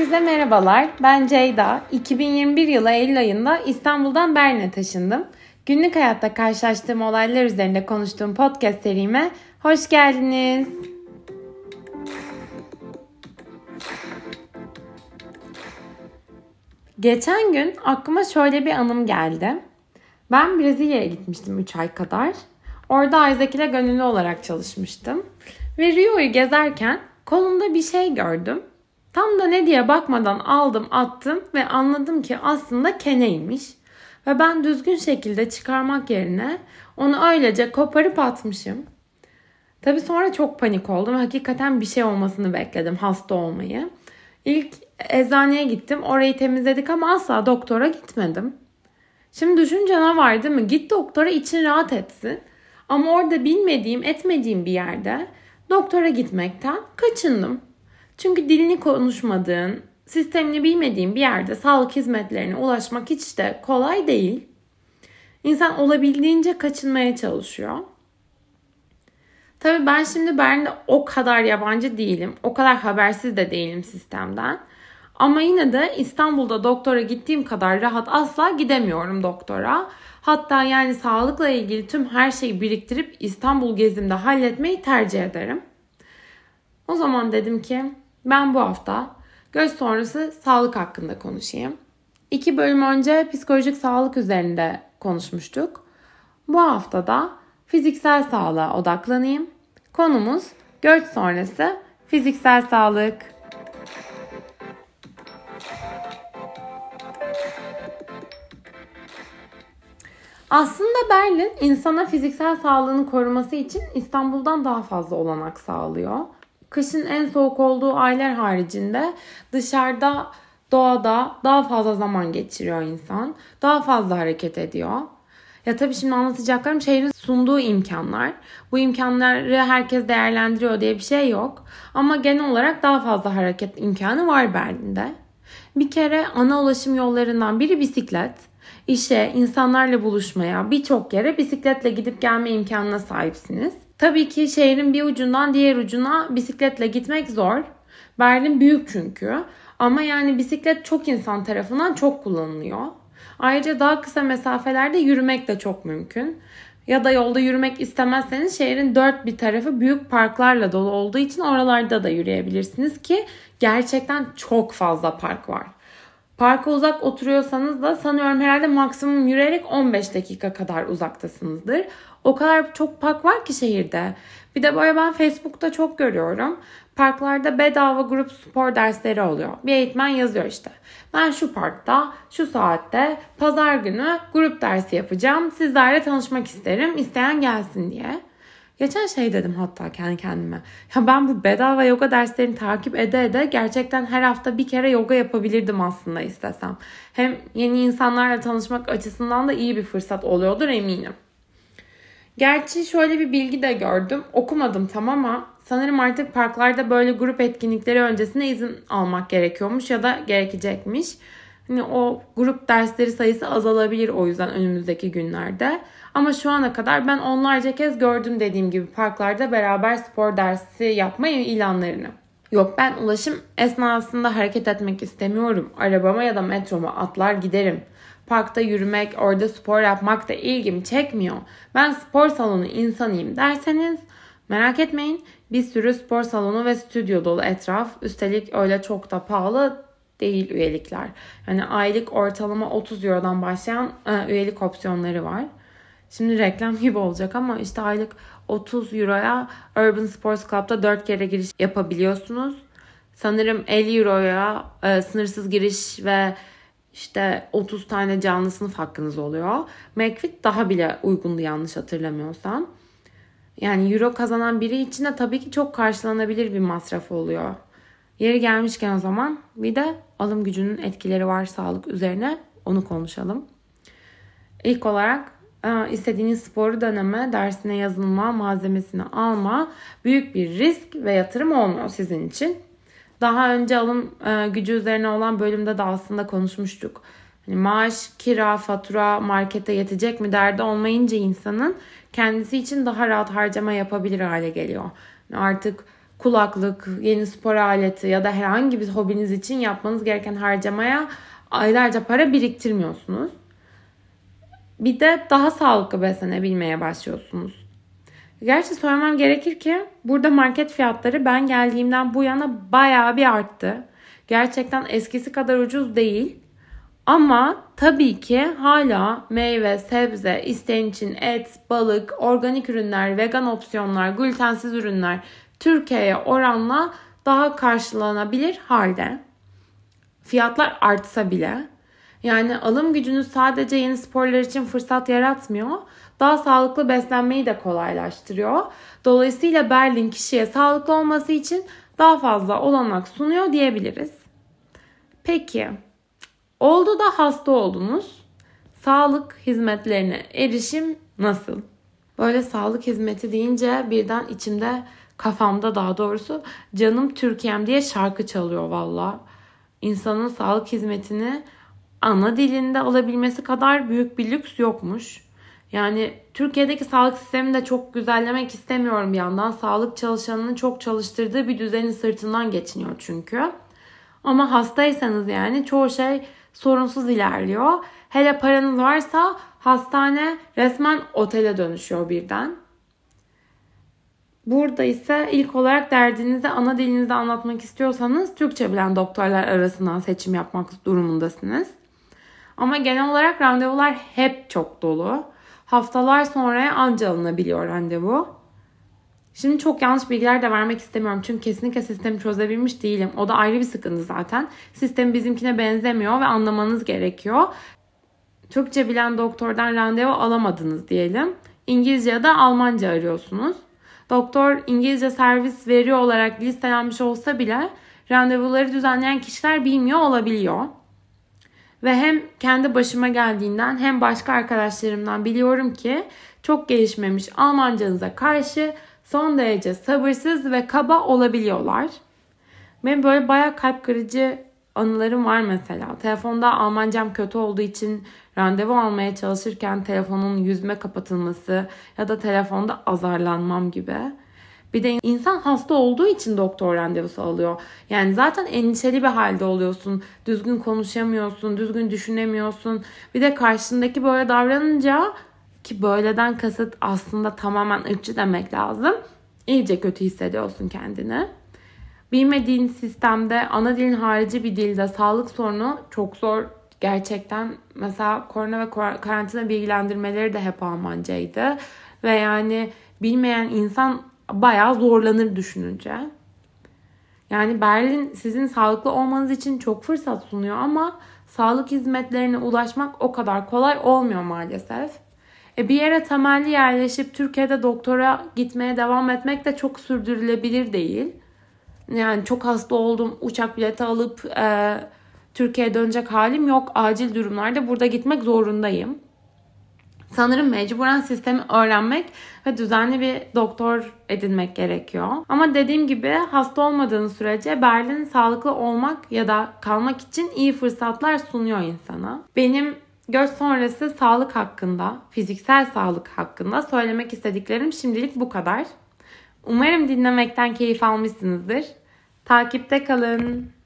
Herkese merhabalar. Ben Ceyda. 2021 yılı Eylül ayında İstanbul'dan Berlin'e taşındım. Günlük hayatta karşılaştığım olaylar üzerinde konuştuğum podcast serime hoş geldiniz. Geçen gün aklıma şöyle bir anım geldi. Ben Brezilya'ya gitmiştim 3 ay kadar. Orada Isaac ile gönüllü olarak çalışmıştım. Ve Rio'yu gezerken kolumda bir şey gördüm. Tam da ne diye bakmadan aldım attım ve anladım ki aslında keneymiş. Ve ben düzgün şekilde çıkarmak yerine onu öylece koparıp atmışım. Tabii sonra çok panik oldum. Hakikaten bir şey olmasını bekledim hasta olmayı. İlk eczaneye gittim. Orayı temizledik ama asla doktora gitmedim. Şimdi düşünce ne var değil mi? Git doktora için rahat etsin. Ama orada bilmediğim, etmediğim bir yerde doktora gitmekten kaçındım. Çünkü dilini konuşmadığın, sistemini bilmediğin bir yerde sağlık hizmetlerine ulaşmak hiç de kolay değil. İnsan olabildiğince kaçınmaya çalışıyor. Tabii ben şimdi Berlin'de o kadar yabancı değilim. O kadar habersiz de değilim sistemden. Ama yine de İstanbul'da doktora gittiğim kadar rahat asla gidemiyorum doktora. Hatta yani sağlıkla ilgili tüm her şeyi biriktirip İstanbul gezimde halletmeyi tercih ederim. O zaman dedim ki ben bu hafta göz sonrası sağlık hakkında konuşayım. İki bölüm önce psikolojik sağlık üzerinde konuşmuştuk. Bu haftada fiziksel sağlığa odaklanayım. Konumuz göç sonrası fiziksel sağlık. Aslında Berlin insana fiziksel sağlığını koruması için İstanbul'dan daha fazla olanak sağlıyor. Kışın en soğuk olduğu aylar haricinde dışarıda doğada daha fazla zaman geçiriyor insan. Daha fazla hareket ediyor. Ya tabii şimdi anlatacaklarım şehrin sunduğu imkanlar. Bu imkanları herkes değerlendiriyor diye bir şey yok. Ama genel olarak daha fazla hareket imkanı var Berlin'de. Bir kere ana ulaşım yollarından biri bisiklet. İşe, insanlarla buluşmaya, birçok yere bisikletle gidip gelme imkanına sahipsiniz. Tabii ki şehrin bir ucundan diğer ucuna bisikletle gitmek zor. Berlin büyük çünkü. Ama yani bisiklet çok insan tarafından çok kullanılıyor. Ayrıca daha kısa mesafelerde yürümek de çok mümkün. Ya da yolda yürümek istemezseniz şehrin dört bir tarafı büyük parklarla dolu olduğu için oralarda da yürüyebilirsiniz ki gerçekten çok fazla park var. Parka uzak oturuyorsanız da sanıyorum herhalde maksimum yürüyerek 15 dakika kadar uzaktasınızdır. O kadar çok park var ki şehirde. Bir de böyle ben Facebook'ta çok görüyorum. Parklarda bedava grup spor dersleri oluyor. Bir eğitmen yazıyor işte. Ben şu parkta, şu saatte, pazar günü grup dersi yapacağım. Sizlerle tanışmak isterim. İsteyen gelsin diye. Geçen şey dedim hatta kendi kendime. Ya ben bu bedava yoga derslerini takip ede ede gerçekten her hafta bir kere yoga yapabilirdim aslında istesem. Hem yeni insanlarla tanışmak açısından da iyi bir fırsat oluyordur eminim. Gerçi şöyle bir bilgi de gördüm. Okumadım tam ama sanırım artık parklarda böyle grup etkinlikleri öncesinde izin almak gerekiyormuş ya da gerekecekmiş. Hani o grup dersleri sayısı azalabilir o yüzden önümüzdeki günlerde. Ama şu ana kadar ben onlarca kez gördüm dediğim gibi parklarda beraber spor dersi yapma ilanlarını. Yok ben ulaşım esnasında hareket etmek istemiyorum. Arabama ya da metroma atlar giderim. Parkta yürümek, orada spor yapmak da ilgimi çekmiyor. Ben spor salonu insanıyım derseniz merak etmeyin. Bir sürü spor salonu ve stüdyo dolu etraf. Üstelik öyle çok da pahalı değil üyelikler. Yani aylık ortalama 30 Euro'dan başlayan e, üyelik opsiyonları var. Şimdi reklam gibi olacak ama işte aylık 30 Euro'ya Urban Sports Club'da 4 kere giriş yapabiliyorsunuz. Sanırım 50 Euro'ya e, sınırsız giriş ve işte 30 tane canlı sınıf hakkınız oluyor. McFit daha bile uygundu yanlış hatırlamıyorsam. Yani euro kazanan biri için de tabii ki çok karşılanabilir bir masraf oluyor. Yeri gelmişken o zaman bir de alım gücünün etkileri var sağlık üzerine onu konuşalım. İlk olarak e, istediğiniz sporu deneme, dersine yazılma, malzemesini alma büyük bir risk ve yatırım olmuyor sizin için. Daha önce alım e, gücü üzerine olan bölümde de aslında konuşmuştuk. Hani maaş, kira, fatura, markete yetecek mi derdi olmayınca insanın kendisi için daha rahat harcama yapabilir hale geliyor. artık kulaklık, yeni spor aleti ya da herhangi bir hobiniz için yapmanız gereken harcamaya aylarca para biriktirmiyorsunuz. Bir de daha sağlıklı beslenebilmeye başlıyorsunuz. Gerçi söylemem gerekir ki burada market fiyatları ben geldiğimden bu yana bayağı bir arttı. Gerçekten eskisi kadar ucuz değil. Ama tabii ki hala meyve, sebze, isteyen için et, balık, organik ürünler, vegan opsiyonlar, glutensiz ürünler Türkiye'ye oranla daha karşılanabilir halde. Fiyatlar artsa bile yani alım gücünüz sadece yeni sporlar için fırsat yaratmıyor. Daha sağlıklı beslenmeyi de kolaylaştırıyor. Dolayısıyla Berlin kişiye sağlıklı olması için daha fazla olanak sunuyor diyebiliriz. Peki oldu da hasta oldunuz. Sağlık hizmetlerine erişim nasıl? Böyle sağlık hizmeti deyince birden içimde kafamda daha doğrusu canım Türkiye'm diye şarkı çalıyor valla. İnsanın sağlık hizmetini ana dilinde alabilmesi kadar büyük bir lüks yokmuş. Yani Türkiye'deki sağlık sistemini de çok güzellemek istemiyorum bir yandan. Sağlık çalışanının çok çalıştırdığı bir düzenin sırtından geçiniyor çünkü. Ama hastaysanız yani çoğu şey sorunsuz ilerliyor. Hele paranız varsa hastane resmen otele dönüşüyor birden. Burada ise ilk olarak derdinizi ana dilinizde anlatmak istiyorsanız Türkçe bilen doktorlar arasından seçim yapmak durumundasınız. Ama genel olarak randevular hep çok dolu. Haftalar sonra anca alınabiliyor randevu. Şimdi çok yanlış bilgiler de vermek istemiyorum. Çünkü kesinlikle sistemi çözebilmiş değilim. O da ayrı bir sıkıntı zaten. Sistem bizimkine benzemiyor ve anlamanız gerekiyor. Türkçe bilen doktordan randevu alamadınız diyelim. İngilizce ya da Almanca arıyorsunuz. Doktor İngilizce servis veriyor olarak listelenmiş olsa bile randevuları düzenleyen kişiler bilmiyor olabiliyor. Ve hem kendi başıma geldiğinden hem başka arkadaşlarımdan biliyorum ki çok gelişmemiş Almancanıza karşı son derece sabırsız ve kaba olabiliyorlar. Benim böyle bayağı kalp kırıcı anılarım var mesela. Telefonda Almancam kötü olduğu için randevu almaya çalışırken telefonun yüzme kapatılması ya da telefonda azarlanmam gibi. Bir de insan hasta olduğu için doktor randevusu alıyor. Yani zaten endişeli bir halde oluyorsun. Düzgün konuşamıyorsun, düzgün düşünemiyorsun. Bir de karşındaki böyle davranınca ki böyleden kasıt aslında tamamen ırkçı demek lazım. İyice kötü hissediyorsun kendini. Bilmediğin sistemde ana dilin harici bir dilde sağlık sorunu çok zor gerçekten. Mesela korona ve karantina bilgilendirmeleri de hep Almancaydı. Ve yani bilmeyen insan bayağı zorlanır düşününce. Yani Berlin sizin sağlıklı olmanız için çok fırsat sunuyor ama sağlık hizmetlerine ulaşmak o kadar kolay olmuyor maalesef. E bir yere temelli yerleşip Türkiye'de doktora gitmeye devam etmek de çok sürdürülebilir değil. Yani çok hasta oldum uçak bileti alıp e, Türkiye'ye dönecek halim yok. Acil durumlarda burada gitmek zorundayım. Sanırım mecburen sistemi öğrenmek ve düzenli bir doktor edinmek gerekiyor. Ama dediğim gibi hasta olmadığınız sürece Berlin sağlıklı olmak ya da kalmak için iyi fırsatlar sunuyor insana. Benim göç sonrası sağlık hakkında, fiziksel sağlık hakkında söylemek istediklerim şimdilik bu kadar. Umarım dinlemekten keyif almışsınızdır. Takipte kalın.